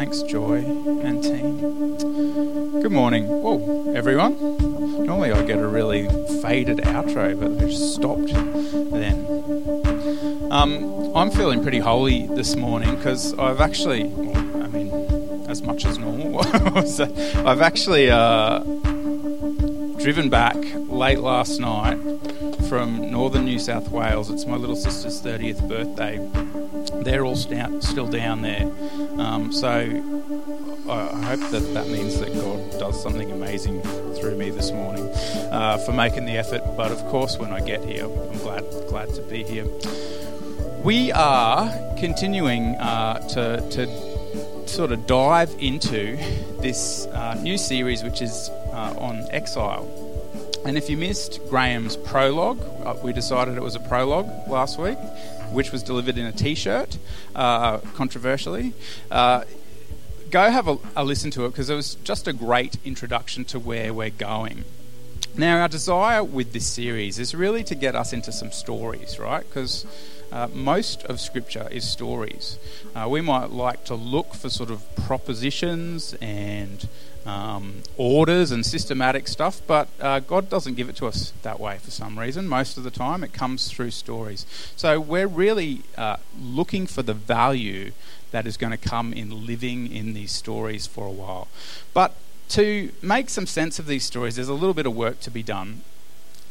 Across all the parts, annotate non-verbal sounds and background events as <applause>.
Thanks, Joy and team. Good morning. Whoa, everyone. Normally I get a really faded outro, but they just stopped then. Um, I'm feeling pretty holy this morning because I've actually, well, I mean, as much as normal, <laughs> I've actually uh, driven back late last night from northern New South Wales. It's my little sister's 30th birthday. They're all st- still down there. Um, so I hope that that means that God does something amazing through me this morning uh, for making the effort. But of course, when I get here, I'm glad glad to be here. We are continuing uh, to, to sort of dive into this uh, new series, which is uh, on exile. And if you missed Graham's prologue, uh, we decided it was a prologue last week, which was delivered in a t shirt, uh, controversially. Uh, go have a, a listen to it because it was just a great introduction to where we're going. Now, our desire with this series is really to get us into some stories, right? Because uh, most of Scripture is stories. Uh, we might like to look for sort of propositions and um, orders and systematic stuff, but uh, God doesn't give it to us that way for some reason. Most of the time, it comes through stories. So we're really uh, looking for the value that is going to come in living in these stories for a while. But to make some sense of these stories, there's a little bit of work to be done.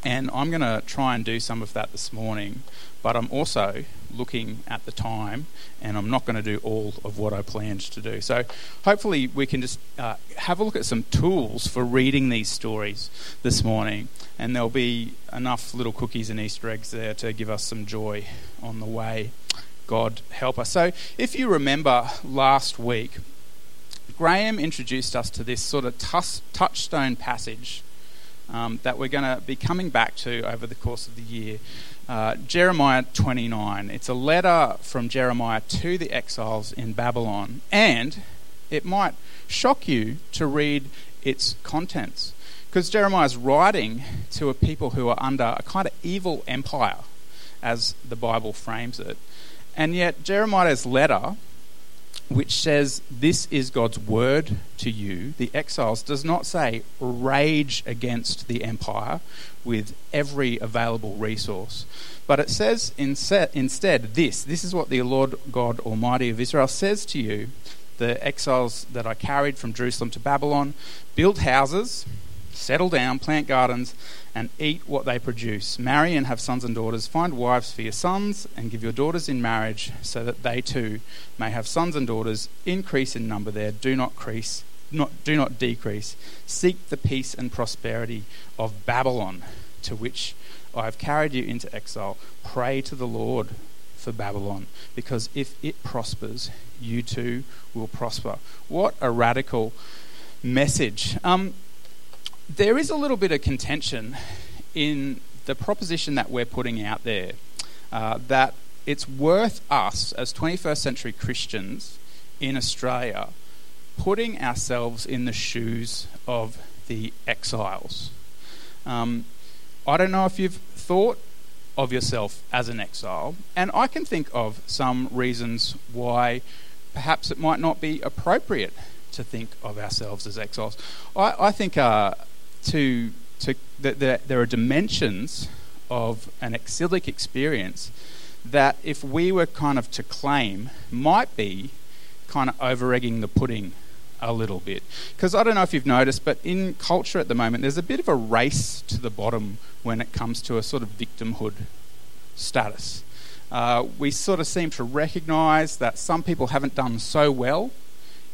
And I'm going to try and do some of that this morning, but I'm also looking at the time and I'm not going to do all of what I planned to do. So hopefully we can just uh, have a look at some tools for reading these stories this morning and there'll be enough little cookies and Easter eggs there to give us some joy on the way. God help us. So if you remember last week, Graham introduced us to this sort of touchstone passage um, that we're going to be coming back to over the course of the year. Uh, Jeremiah 29. It's a letter from Jeremiah to the exiles in Babylon, and it might shock you to read its contents because Jeremiah is writing to a people who are under a kind of evil empire, as the Bible frames it. And yet, Jeremiah's letter which says, This is God's word to you, the exiles, does not say, rage against the empire with every available resource. But it says instead, this this is what the Lord God Almighty of Israel says to you, the exiles that I carried from Jerusalem to Babylon build houses, settle down, plant gardens, and eat what they produce. Marry and have sons and daughters. Find wives for your sons and give your daughters in marriage so that they too may have sons and daughters. Increase in number there. Do not increase. Not, do not decrease. Seek the peace and prosperity of Babylon, to which I have carried you into exile. Pray to the Lord for Babylon, because if it prospers, you too will prosper. What a radical message. Um, there is a little bit of contention in the proposition that we're putting out there uh, that it's worth us as 21st century Christians in Australia putting ourselves in the shoes of the exiles. Um, I don't know if you've thought of yourself as an exile, and I can think of some reasons why perhaps it might not be appropriate to think of ourselves as exiles. I, I think uh, to, to that, that there are dimensions of an exilic experience that if we were kind of to claim might be kind of over egging the pudding a little bit. Because I don't know if you've noticed, but in culture at the moment, there's a bit of a race to the bottom when it comes to a sort of victimhood status. Uh, we sort of seem to recognize that some people haven't done so well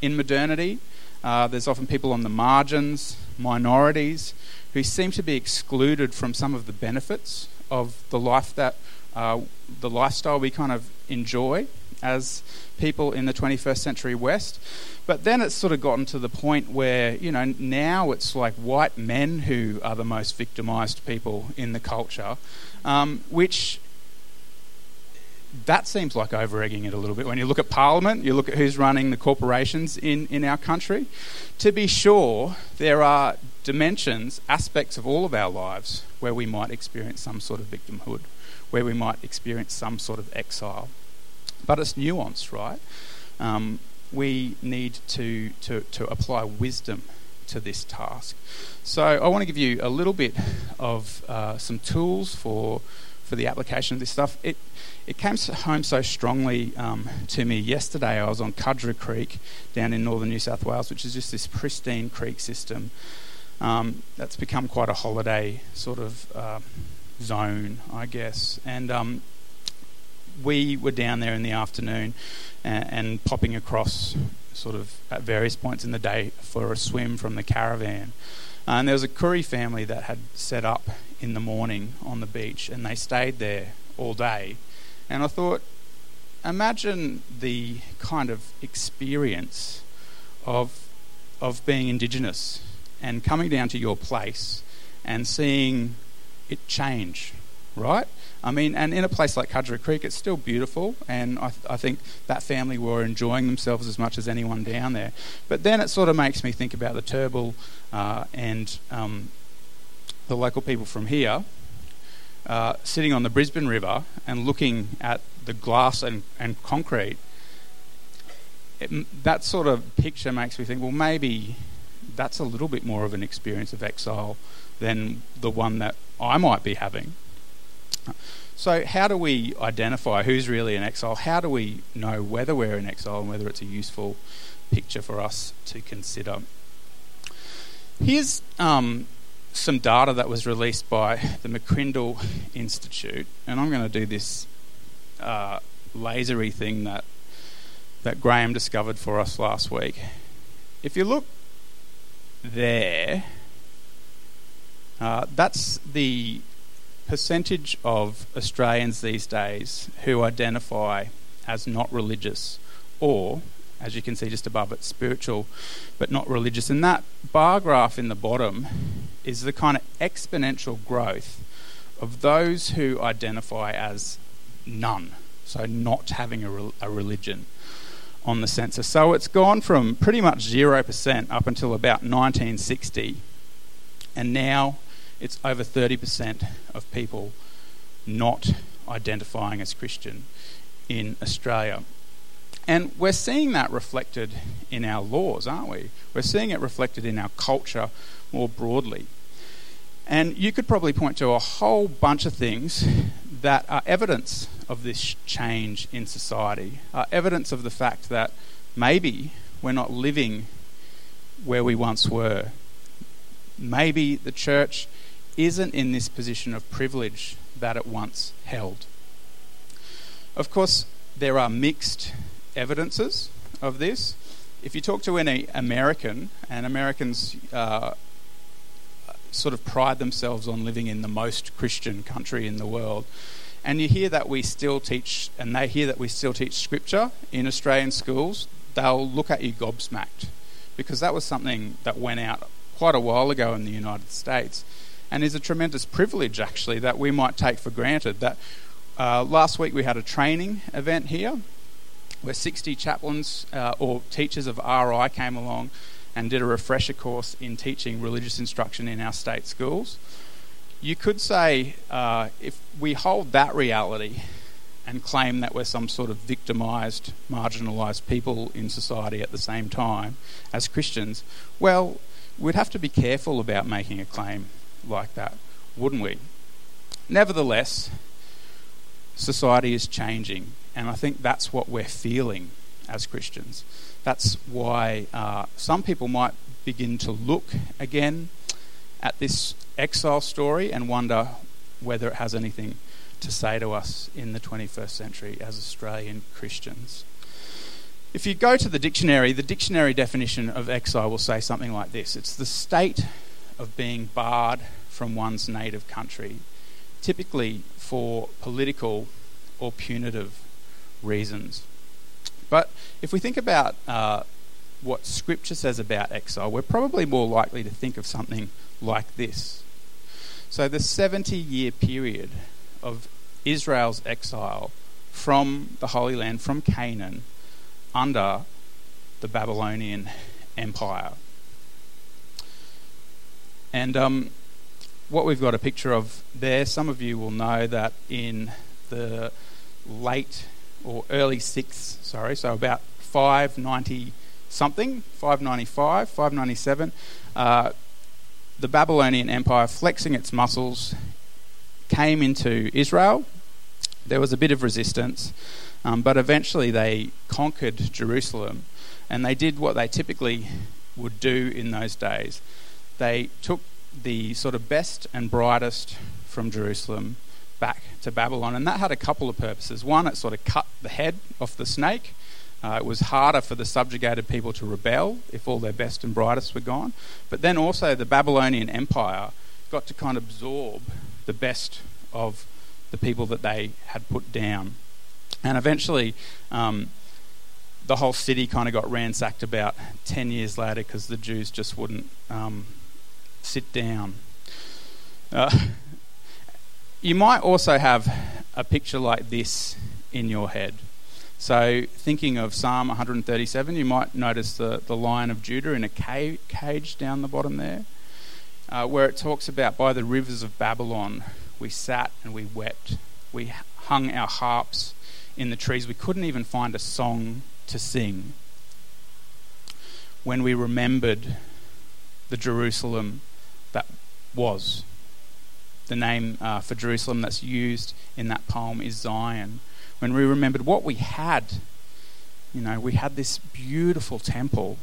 in modernity. Uh, there's often people on the margins minorities who seem to be excluded from some of the benefits of the life that uh, the lifestyle we kind of enjoy as people in the 21st century West. But then it's sort of gotten to the point where, you know, now it's like white men who are the most victimized people in the culture, um, which that seems like over egging it a little bit. When you look at Parliament, you look at who's running the corporations in, in our country. To be sure, there are dimensions, aspects of all of our lives where we might experience some sort of victimhood, where we might experience some sort of exile. But it's nuanced, right? Um, we need to, to, to apply wisdom to this task. So I want to give you a little bit of uh, some tools for for the application of this stuff. It it came home so strongly um, to me yesterday. I was on Cudgera Creek down in northern New South Wales, which is just this pristine creek system um, that's become quite a holiday sort of uh, zone, I guess. And um, we were down there in the afternoon and, and popping across sort of at various points in the day for a swim from the caravan. Uh, and there was a Koori family that had set up in the morning on the beach and they stayed there all day. And I thought, imagine the kind of experience of, of being Indigenous and coming down to your place and seeing it change, right? I mean, and in a place like Cudgera Creek, it's still beautiful, and I, th- I, think that family were enjoying themselves as much as anyone down there. But then it sort of makes me think about the Turrbal uh, and um, the local people from here uh, sitting on the Brisbane River and looking at the glass and, and concrete. It, that sort of picture makes me think, well, maybe that's a little bit more of an experience of exile than the one that I might be having. So, how do we identify who's really in exile? How do we know whether we're in exile and whether it's a useful picture for us to consider? Here's um, some data that was released by the McCrindle Institute, and I'm going to do this uh, lasery thing that that Graham discovered for us last week. If you look there, uh, that's the percentage of Australians these days who identify as not religious or, as you can see just above it, spiritual but not religious. And that bar graph in the bottom is the kind of exponential growth of those who identify as none, so not having a, re- a religion on the census. So it's gone from pretty much 0% up until about 1960, and now it's over 30% of people not identifying as Christian in Australia. And we're seeing that reflected in our laws, aren't we? We're seeing it reflected in our culture more broadly. And you could probably point to a whole bunch of things that are evidence of this change in society, are evidence of the fact that maybe we're not living where we once were. Maybe the church isn't in this position of privilege that it once held. Of course, there are mixed evidences of this. If you talk to any American, and Americans uh, sort of pride themselves on living in the most Christian country in the world, and you hear that we still teach, and they hear that we still teach scripture in Australian schools, they'll look at you gobsmacked because that was something that went out quite a while ago in the United States and is a tremendous privilege actually that we might take for granted. That uh, last week we had a training event here where 60 chaplains uh, or teachers of RI came along and did a refresher course in teaching religious instruction in our state schools. You could say uh, if we hold that reality and claim that we're some sort of victimised, marginalised people in society at the same time as Christians, well, we'd have to be careful about making a claim like that, wouldn't we? Nevertheless, society is changing, and I think that's what we're feeling as Christians. That's why uh, some people might begin to look again at this exile story and wonder whether it has anything to say to us in the 21st century as Australian Christians. If you go to the dictionary, the dictionary definition of exile will say something like this it's the state of being barred from one's native country, typically for political or punitive reasons. But if we think about uh, what Scripture says about exile, we're probably more likely to think of something like this. So, the 70 year period of Israel's exile from the Holy Land, from Canaan, under the Babylonian Empire. And um, what we've got a picture of there, some of you will know that in the late or early 6th, sorry, so about 590 something, 595, 597, uh, the Babylonian Empire, flexing its muscles, came into Israel. There was a bit of resistance, um, but eventually they conquered Jerusalem and they did what they typically would do in those days. They took the sort of best and brightest from Jerusalem back to Babylon, and that had a couple of purposes. One, it sort of cut the head off the snake. Uh, it was harder for the subjugated people to rebel if all their best and brightest were gone. But then also, the Babylonian Empire got to kind of absorb the best of the people that they had put down. And eventually, um, the whole city kind of got ransacked about 10 years later because the Jews just wouldn't um, sit down. Uh, you might also have a picture like this in your head. So, thinking of Psalm 137, you might notice the, the Lion of Judah in a cage, cage down the bottom there, uh, where it talks about by the rivers of Babylon we sat and we wept. We hung our harps in the trees. We couldn't even find a song to sing when we remembered the Jerusalem that was. The name uh, for Jerusalem that's used in that poem is Zion. When we remembered what we had, you know, we had this beautiful temple,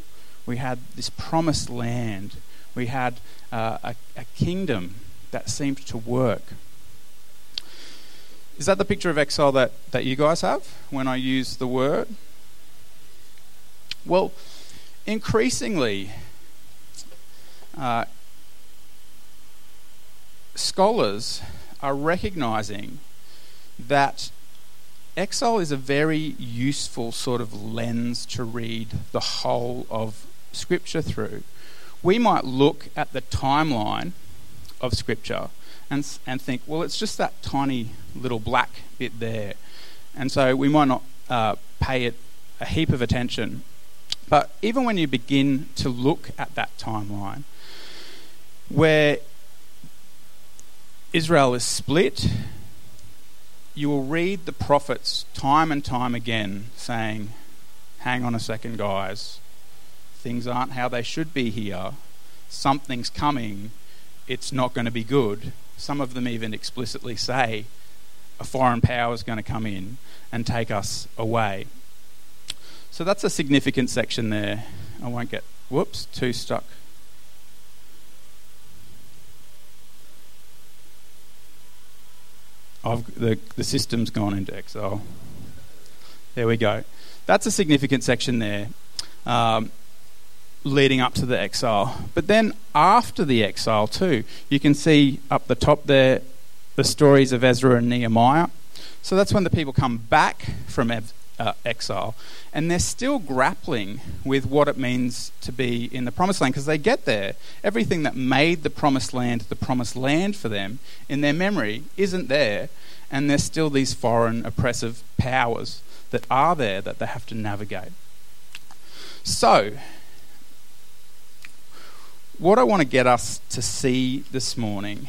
we had this promised land, we had uh, a, a kingdom that seemed to work. Is that the picture of exile that, that you guys have when I use the word? Well, increasingly, uh, scholars are recognizing that exile is a very useful sort of lens to read the whole of Scripture through. We might look at the timeline of Scripture and, and think, well, it's just that tiny little black bit there. And so we might not uh, pay it a heap of attention. But even when you begin to look at that timeline, where Israel is split, you will read the prophets time and time again saying, Hang on a second, guys. Things aren't how they should be here. Something's coming. It's not going to be good. Some of them even explicitly say, A foreign power is going to come in and take us away. So that's a significant section there. I won't get, whoops, too stuck. I've, the, the system's gone into exile. There we go. That's a significant section there, um, leading up to the exile. But then after the exile, too, you can see up the top there the stories of Ezra and Nehemiah. So that's when the people come back from uh, exile, and they're still grappling with what it means to be in the promised land because they get there. Everything that made the promised land the promised land for them in their memory isn't there, and there's still these foreign oppressive powers that are there that they have to navigate. So, what I want to get us to see this morning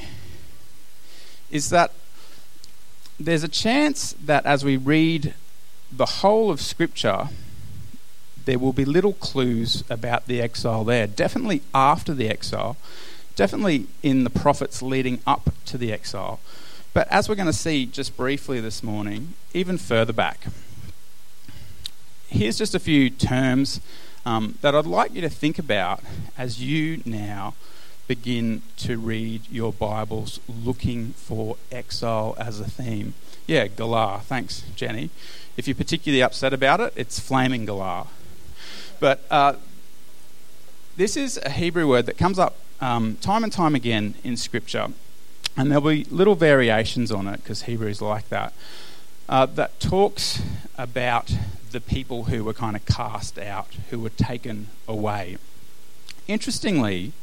is that there's a chance that as we read the whole of Scripture, there will be little clues about the exile there. Definitely after the exile, definitely in the prophets leading up to the exile. But as we're going to see just briefly this morning, even further back, here's just a few terms um, that I'd like you to think about as you now begin to read your Bibles looking for exile as a theme. Yeah, Galah. Thanks, Jenny. If you're particularly upset about it, it's flaming galah. But uh, this is a Hebrew word that comes up um, time and time again in Scripture, and there'll be little variations on it because Hebrew is like that. Uh, that talks about the people who were kind of cast out, who were taken away. Interestingly,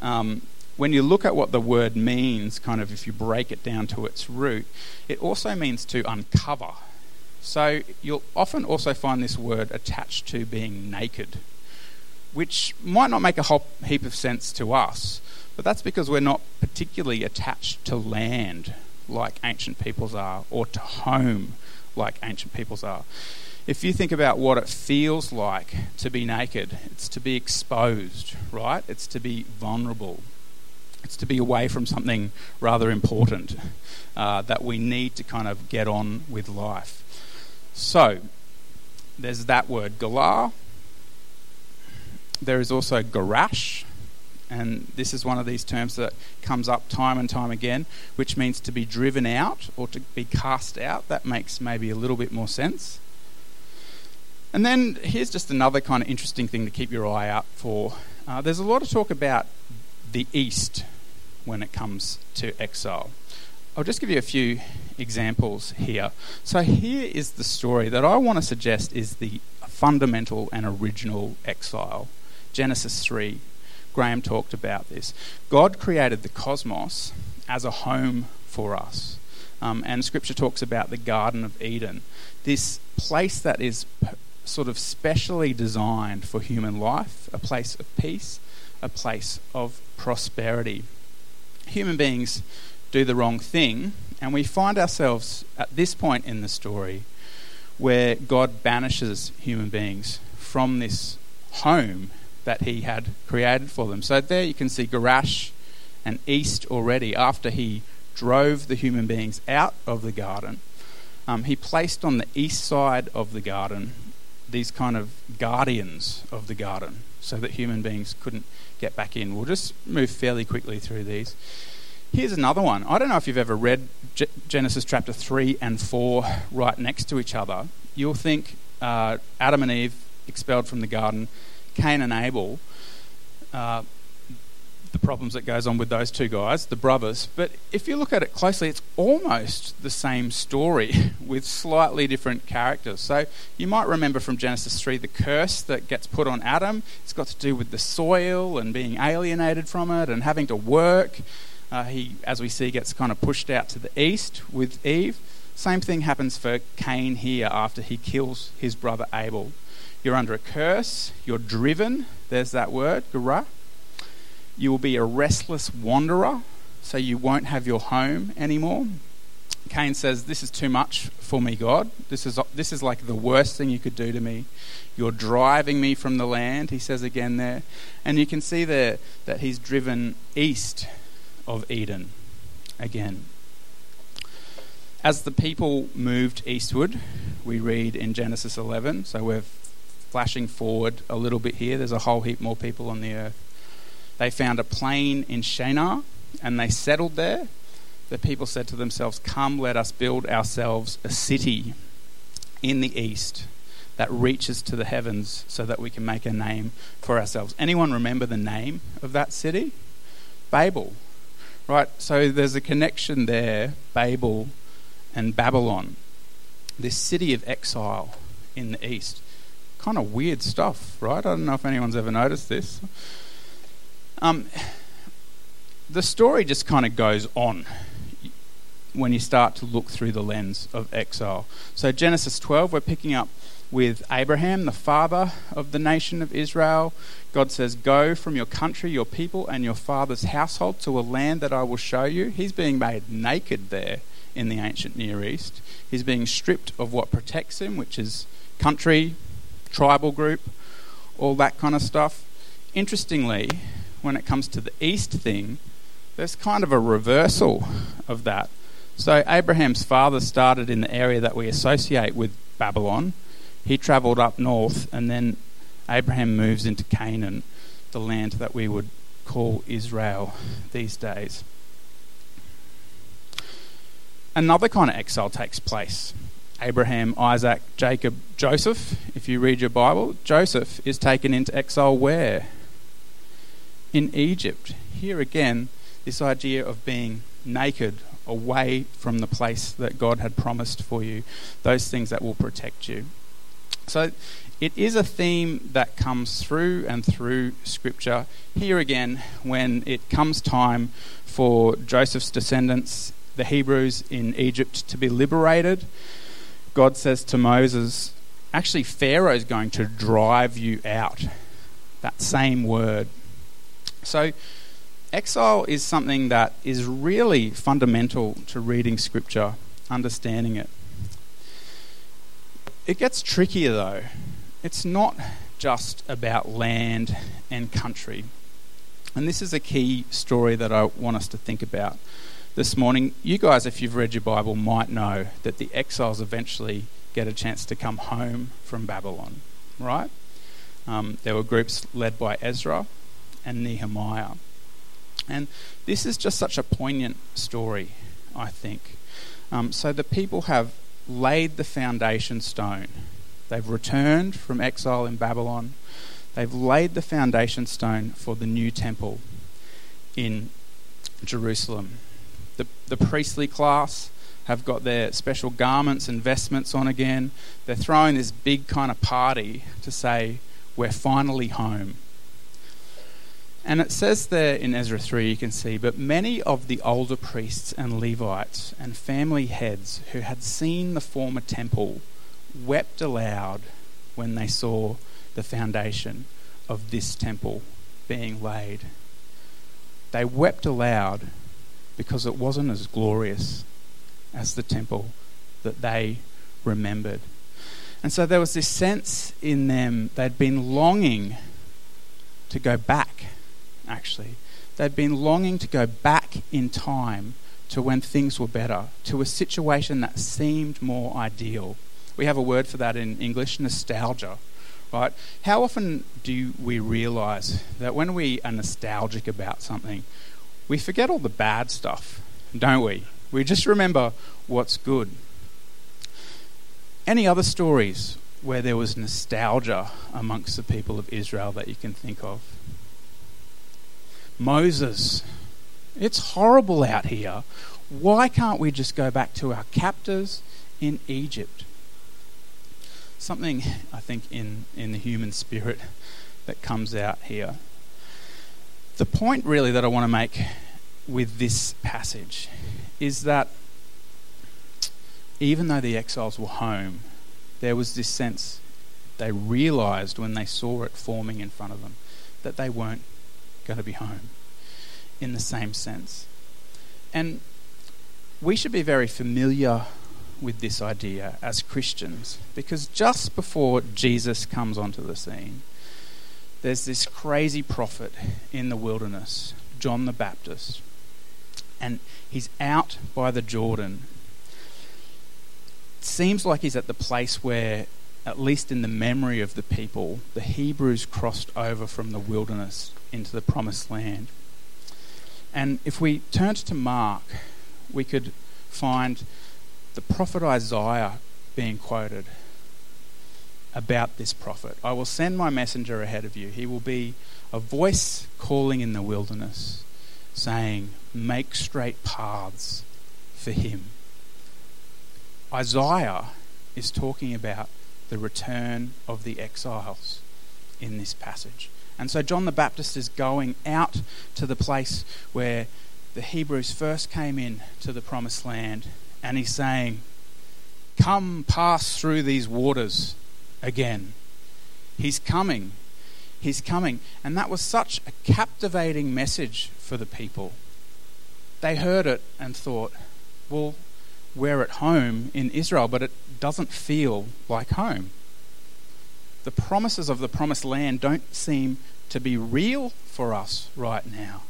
um, when you look at what the word means, kind of if you break it down to its root, it also means to uncover. So you'll often also find this word attached to being naked, which might not make a whole heap of sense to us, but that's because we're not particularly attached to land like ancient peoples are, or to home like ancient peoples are. If you think about what it feels like to be naked, it's to be exposed, right? It's to be vulnerable. It's to be away from something rather important uh, that we need to kind of get on with life. So, there's that word, galah. There is also garash, and this is one of these terms that comes up time and time again, which means to be driven out or to be cast out. That makes maybe a little bit more sense. And then here's just another kind of interesting thing to keep your eye out for. Uh, there's a lot of talk about the East when it comes to exile. I'll just give you a few examples here. So, here is the story that I want to suggest is the fundamental and original exile Genesis 3 Graham talked about this. God created the cosmos as a home for us. Um, and scripture talks about the Garden of Eden, this place that is sort of specially designed for human life, a place of peace, a place of prosperity. Human beings do the wrong thing, and we find ourselves at this point in the story where God banishes human beings from this home that he had created for them. So there you can see Garash and East already after he drove the human beings out of the garden. Um, he placed on the east side of the garden these kind of guardians of the garden so that human beings couldn't get back in. We'll just move fairly quickly through these. Here's another one. I don't know if you've ever read G- Genesis chapter 3 and 4 right next to each other. You'll think uh, Adam and Eve expelled from the garden, Cain and Abel, uh, the problems that goes on with those two guys, the brothers. But if you look at it closely, it's almost the same story <laughs> with slightly different characters. So you might remember from Genesis 3 the curse that gets put on Adam. It's got to do with the soil and being alienated from it and having to work. Uh, he, as we see, gets kind of pushed out to the east with Eve. Same thing happens for Cain here after he kills his brother Abel. You're under a curse. You're driven. There's that word, gara. You will be a restless wanderer, so you won't have your home anymore. Cain says, This is too much for me, God. This is, this is like the worst thing you could do to me. You're driving me from the land, he says again there. And you can see there that he's driven east of Eden again. As the people moved eastward, we read in Genesis 11, so we're flashing forward a little bit here, there's a whole heap more people on the earth. They found a plain in Shinar and they settled there. The people said to themselves, Come, let us build ourselves a city in the east that reaches to the heavens so that we can make a name for ourselves. Anyone remember the name of that city? Babel. Right, so there's a connection there, Babel and Babylon, this city of exile in the east kind of weird stuff, right? I don't know if anyone's ever noticed this. Um, the story just kind of goes on when you start to look through the lens of exile. So, Genesis 12, we're picking up with Abraham, the father of the nation of Israel. God says, Go from your country, your people, and your father's household to a land that I will show you. He's being made naked there in the ancient Near East. He's being stripped of what protects him, which is country, tribal group, all that kind of stuff. Interestingly, when it comes to the East thing, there's kind of a reversal of that. So, Abraham's father started in the area that we associate with Babylon. He travelled up north, and then Abraham moves into Canaan, the land that we would call Israel these days. Another kind of exile takes place Abraham, Isaac, Jacob, Joseph. If you read your Bible, Joseph is taken into exile where? In Egypt. Here again, this idea of being naked, away from the place that God had promised for you, those things that will protect you. So it is a theme that comes through and through Scripture. Here again, when it comes time for Joseph's descendants, the Hebrews in Egypt, to be liberated, God says to Moses, actually, Pharaoh's going to drive you out. That same word. So, exile is something that is really fundamental to reading Scripture, understanding it. It gets trickier though. It's not just about land and country. And this is a key story that I want us to think about this morning. You guys, if you've read your Bible, might know that the exiles eventually get a chance to come home from Babylon, right? Um, there were groups led by Ezra and Nehemiah. And this is just such a poignant story, I think. Um, so the people have laid the foundation stone. They've returned from exile in Babylon. They've laid the foundation stone for the new temple in Jerusalem. The, the priestly class have got their special garments and vestments on again. They're throwing this big kind of party to say, We're finally home. And it says there in Ezra 3, you can see, but many of the older priests and Levites and family heads who had seen the former temple wept aloud when they saw the foundation of this temple being laid. They wept aloud because it wasn't as glorious as the temple that they remembered. And so there was this sense in them, they'd been longing to go back actually. They'd been longing to go back in time to when things were better, to a situation that seemed more ideal. We have a word for that in English nostalgia, right? How often do we realize that when we are nostalgic about something, we forget all the bad stuff, don't we? We just remember what's good. Any other stories where there was nostalgia amongst the people of Israel that you can think of? Moses, it's horrible out here. Why can't we just go back to our captors in Egypt? Something, I think, in, in the human spirit that comes out here. The point, really, that I want to make with this passage is that even though the exiles were home, there was this sense they realized when they saw it forming in front of them that they weren't going to be home in the same sense. And we should be very familiar with this idea as Christians because just before Jesus comes onto the scene, there's this crazy prophet in the wilderness, John the Baptist, and he's out by the Jordan. It seems like he's at the place where, at least in the memory of the people, the Hebrews crossed over from the wilderness into the promised land. And if we turned to Mark, we could find the prophet Isaiah being quoted about this prophet. I will send my messenger ahead of you. He will be a voice calling in the wilderness, saying, Make straight paths for him. Isaiah is talking about the return of the exiles in this passage. And so John the Baptist is going out to the place where the Hebrews first came in to the promised land, and he's saying, Come pass through these waters again. He's coming. He's coming. And that was such a captivating message for the people. They heard it and thought, well, we're at home in Israel, but it doesn't feel like home. The promises of the promised land don't seem to be real for us right now.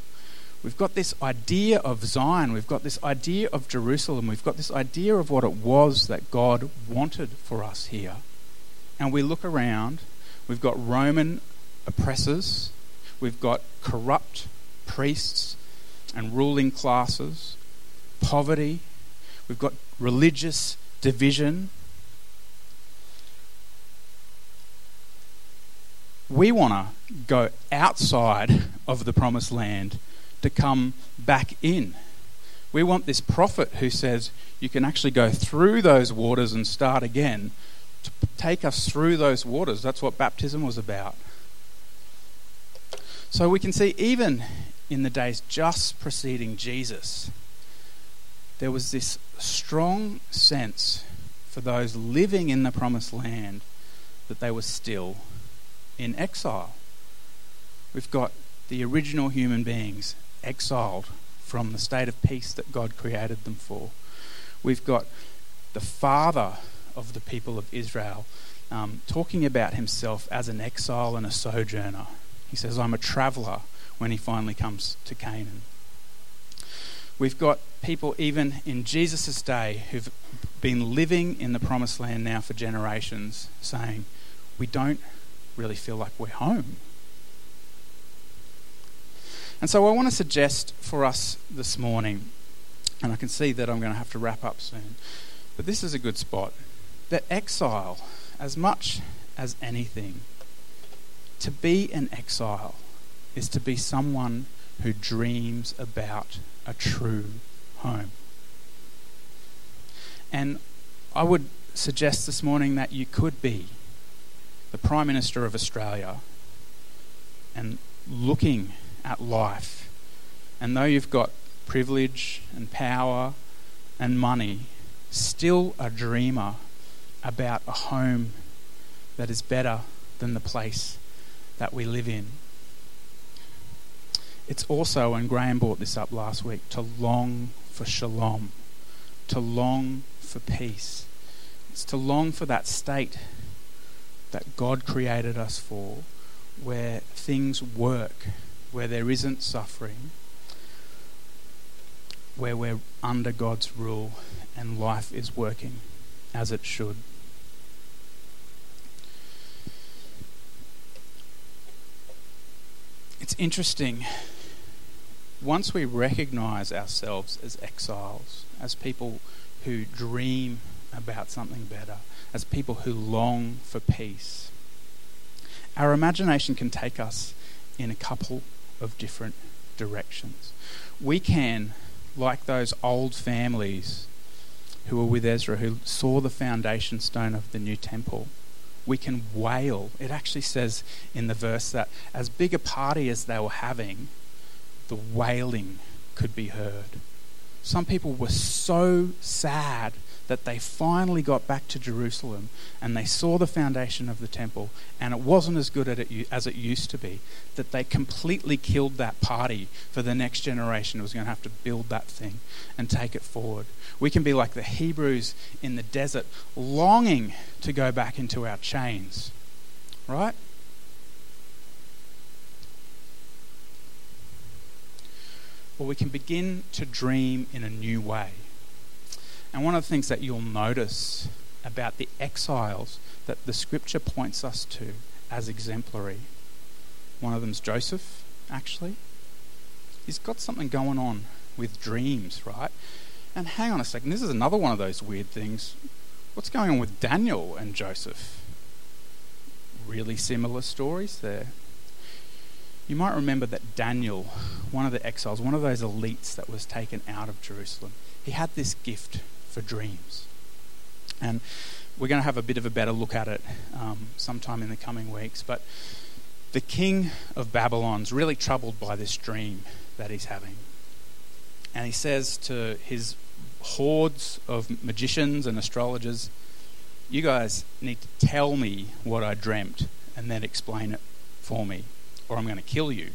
We've got this idea of Zion, we've got this idea of Jerusalem, we've got this idea of what it was that God wanted for us here. And we look around, we've got Roman oppressors, we've got corrupt priests and ruling classes, poverty, we've got religious division, we want to go outside of the promised land to come back in. We want this prophet who says you can actually go through those waters and start again to take us through those waters. That's what baptism was about. So we can see, even in the days just preceding Jesus, there was this strong sense for those living in the promised land that they were still in exile. We've got the original human beings exiled from the state of peace that God created them for. We've got the father of the people of Israel, um, talking about himself as an exile and a sojourner. He says, I'm a traveller when he finally comes to Canaan. We've got people, even in Jesus' day, who've been living in the promised land now for generations, saying, We don't really feel like we're home. And so I want to suggest for us this morning, and I can see that I'm going to have to wrap up soon, but this is a good spot, that exile, as much as anything, to be an exile is to be someone who dreams about a true home. And I would suggest this morning that you could be the Prime Minister of Australia and looking at life. And though you've got privilege and power and money, still a dreamer about a home that is better than the place that we live in. It's also, and Graham brought this up last week, to long for shalom, to long for peace. It's to long for that state that God created us for, where things work, where there isn't suffering, where we're under God's rule and life is working as it should. It's interesting. Once we recognize ourselves as exiles, as people who dream about something better, as people who long for peace, our imagination can take us in a couple of different directions. We can, like those old families who were with Ezra, who saw the foundation stone of the new temple, we can wail. It actually says in the verse that as big a party as they were having, the wailing could be heard. Some people were so sad that they finally got back to Jerusalem and they saw the foundation of the temple and it wasn't as good as it used to be, that they completely killed that party for the next generation who was going to have to build that thing and take it forward. We can be like the Hebrews in the desert, longing to go back into our chains, right? Or we can begin to dream in a new way. And one of the things that you'll notice about the exiles that the scripture points us to as exemplary, one of them's Joseph, actually. He's got something going on with dreams, right? And hang on a second, this is another one of those weird things. What's going on with Daniel and Joseph? Really similar stories there. You might remember that Daniel, one of the exiles, one of those elites that was taken out of Jerusalem, he had this gift for dreams. And we're going to have a bit of a better look at it um, sometime in the coming weeks. But the king of Babylon's really troubled by this dream that he's having. And he says to his hordes of magicians and astrologers, You guys need to tell me what I dreamt and then explain it for me, or I'm going to kill you.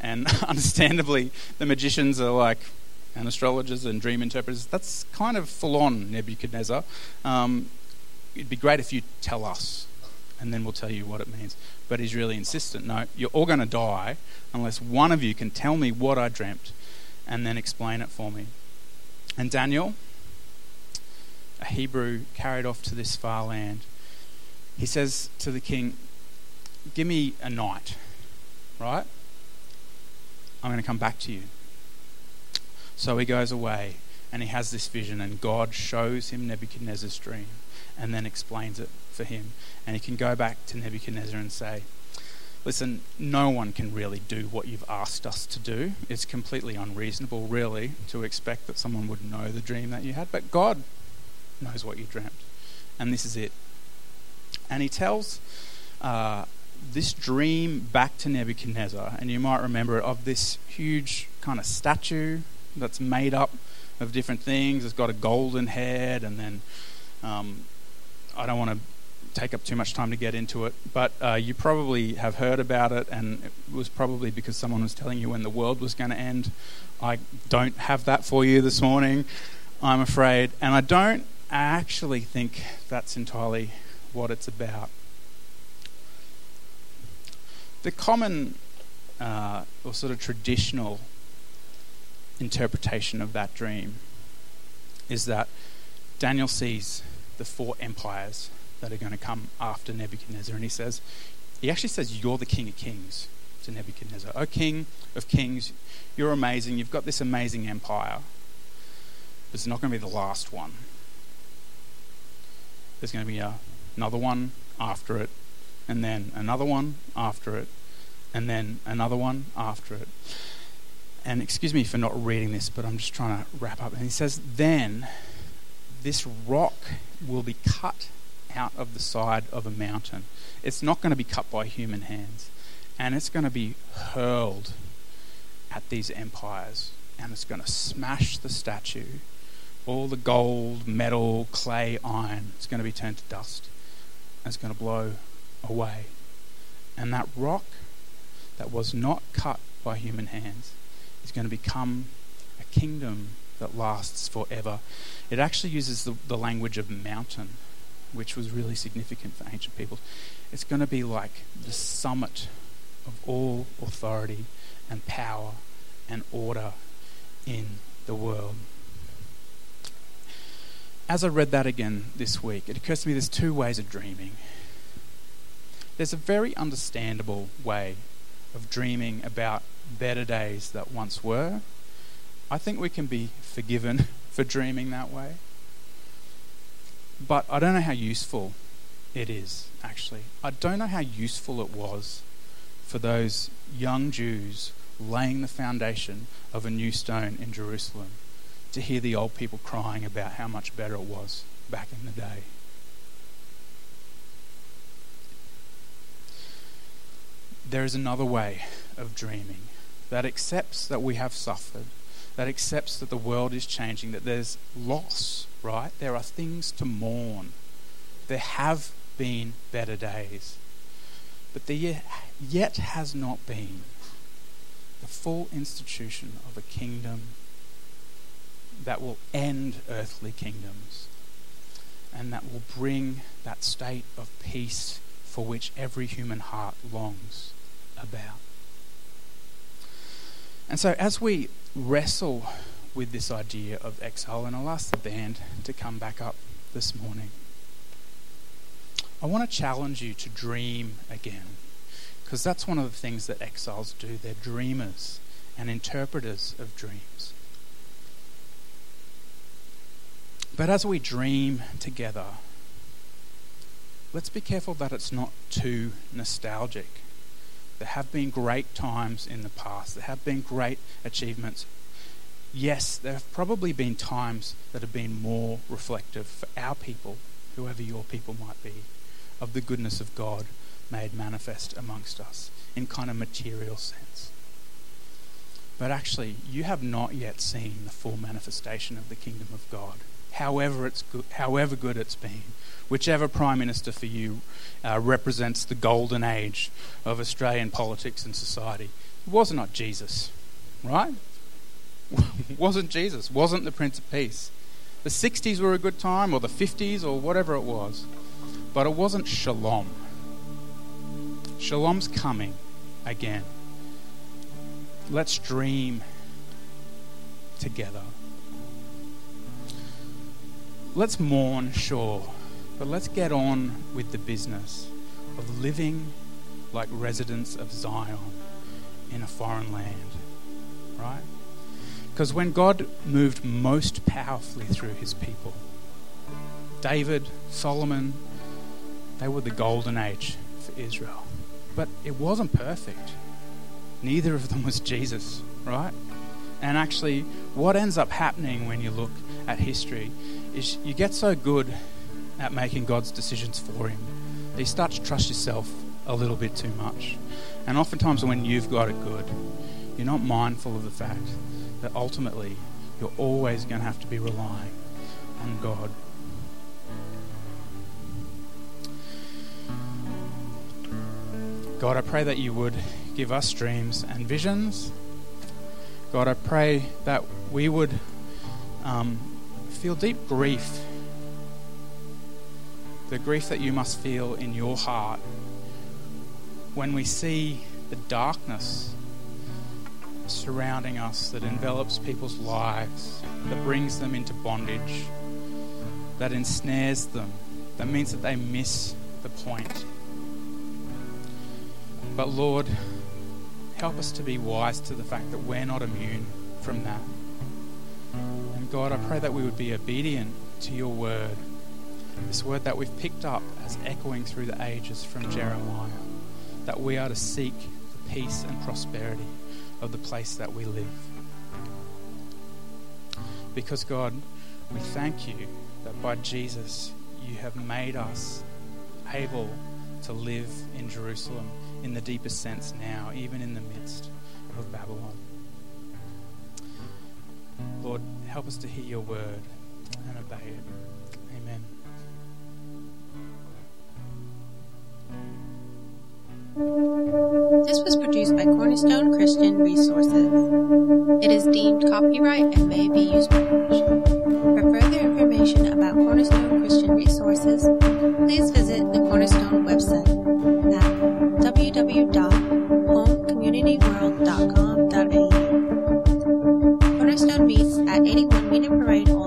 And <laughs> understandably, the magicians are like, and astrologers and dream interpreters, that's kind of full on Nebuchadnezzar. Um, it'd be great if you tell us, and then we'll tell you what it means. But he's really insistent no, you're all going to die unless one of you can tell me what I dreamt and then explain it for me. And Daniel, a Hebrew carried off to this far land, he says to the king, Give me a night, right? I'm going to come back to you. So he goes away and he has this vision, and God shows him Nebuchadnezzar's dream and then explains it for him. And he can go back to Nebuchadnezzar and say, Listen, no one can really do what you've asked us to do. It's completely unreasonable, really, to expect that someone would know the dream that you had, but God knows what you dreamt. And this is it. And he tells uh, this dream back to Nebuchadnezzar, and you might remember it, of this huge kind of statue that's made up of different things. It's got a golden head, and then um, I don't want to take up too much time to get into it, but uh, you probably have heard about it, and it was probably because someone was telling you when the world was going to end. I don't have that for you this morning, I'm afraid, and I don't actually think that's entirely what it's about. The common uh, or sort of traditional interpretation of that dream is that Daniel sees the four empires that are going to come after Nebuchadnezzar, and he says, he actually says, You're the king of kings to Nebuchadnezzar. O king of kings, you're amazing. You've got this amazing empire. But it's not going to be the last one. There's going to be a, another one after it, and then another one after it, and then another one after it. And excuse me for not reading this, but I'm just trying to wrap up. And he says, Then this rock will be cut out of the side of a mountain. It's not going to be cut by human hands. And it's going to be hurled at these empires. And it's going to smash the statue. All the gold, metal, clay, iron, it's going to be turned to dust. And it's going to blow away. And that rock that was not cut by human hands is going to become a kingdom that lasts forever. It actually uses the, the language of mountain, which was really significant for ancient peoples. It's going to be like the summit of all authority and power and order in the world. As I read that again this week, it occurs to me there's two ways of dreaming. There's a very understandable way of dreaming about better days that once were. I think we can be forgiven <laughs> for dreaming that way. But I don't know how useful it is, actually. I don't know how useful it was for those young Jews laying the foundation of a new stone in Jerusalem to hear the old people crying about how much better it was back in the day. There is another way of dreaming that accepts that we have suffered, that accepts that the world is changing, that there's loss, right? There are things to mourn. There have been better days. But there yet has not been the full institution of a kingdom that will end earthly kingdoms and that will bring that state of peace for which every human heart longs about. And so, as we wrestle with this idea of exile, and I'll ask the band to come back up this morning, I want to challenge you to dream again. Because that's one of the things that exiles do. They're dreamers and interpreters of dreams. But as we dream together, let's be careful that it's not too nostalgic. There have been great times in the past, there have been great achievements. Yes, there have probably been times that have been more reflective for our people, whoever your people might be, of the goodness of God made manifest amongst us in kind of material sense. But actually, you have not yet seen the full manifestation of the kingdom of God, however, it's good, however good it's been whichever Prime Minister for you uh, represents the golden age of Australian politics and society. It was not Jesus, right? <laughs> wasn't Jesus, wasn't the Prince of Peace. The 60s were a good time, or the 50s, or whatever it was. But it wasn't shalom. Shalom's coming again. Let's dream together. Let's mourn, sure. But let's get on with the business of living like residents of Zion in a foreign land, right? Because when God moved most powerfully through his people, David, Solomon, they were the golden age for Israel. But it wasn't perfect. Neither of them was Jesus, right? And actually, what ends up happening when you look at history is you get so good at making God's decisions for him. You start to trust yourself a little bit too much. And oftentimes, when you've got it good, you're not mindful of the fact that ultimately you're always going to have to be relying on God. God, I pray that you would give us dreams and visions. God, I pray that we would um, feel deep grief the grief that you must feel in your heart when we see the darkness surrounding us that envelops people's lives, that brings them into bondage, that ensnares them, that means that they miss the point. But Lord, help us to be wise to the fact that we're not immune from that. God, I pray that we would be obedient to your word, this word that we've picked up as echoing through the ages from Jeremiah, that we are to seek the peace and prosperity of the place that we live. Because, God, we thank you that by Jesus you have made us able to live in Jerusalem in the deepest sense now, even in the midst of Babylon. Help us to hear your word and obey it. Amen. This was produced by Cornerstone Christian Resources. It is deemed copyright and may be used by permission. For further information about Cornerstone Christian Resources, please visit the Cornerstone website at www.homecommunityworld.com.au. 81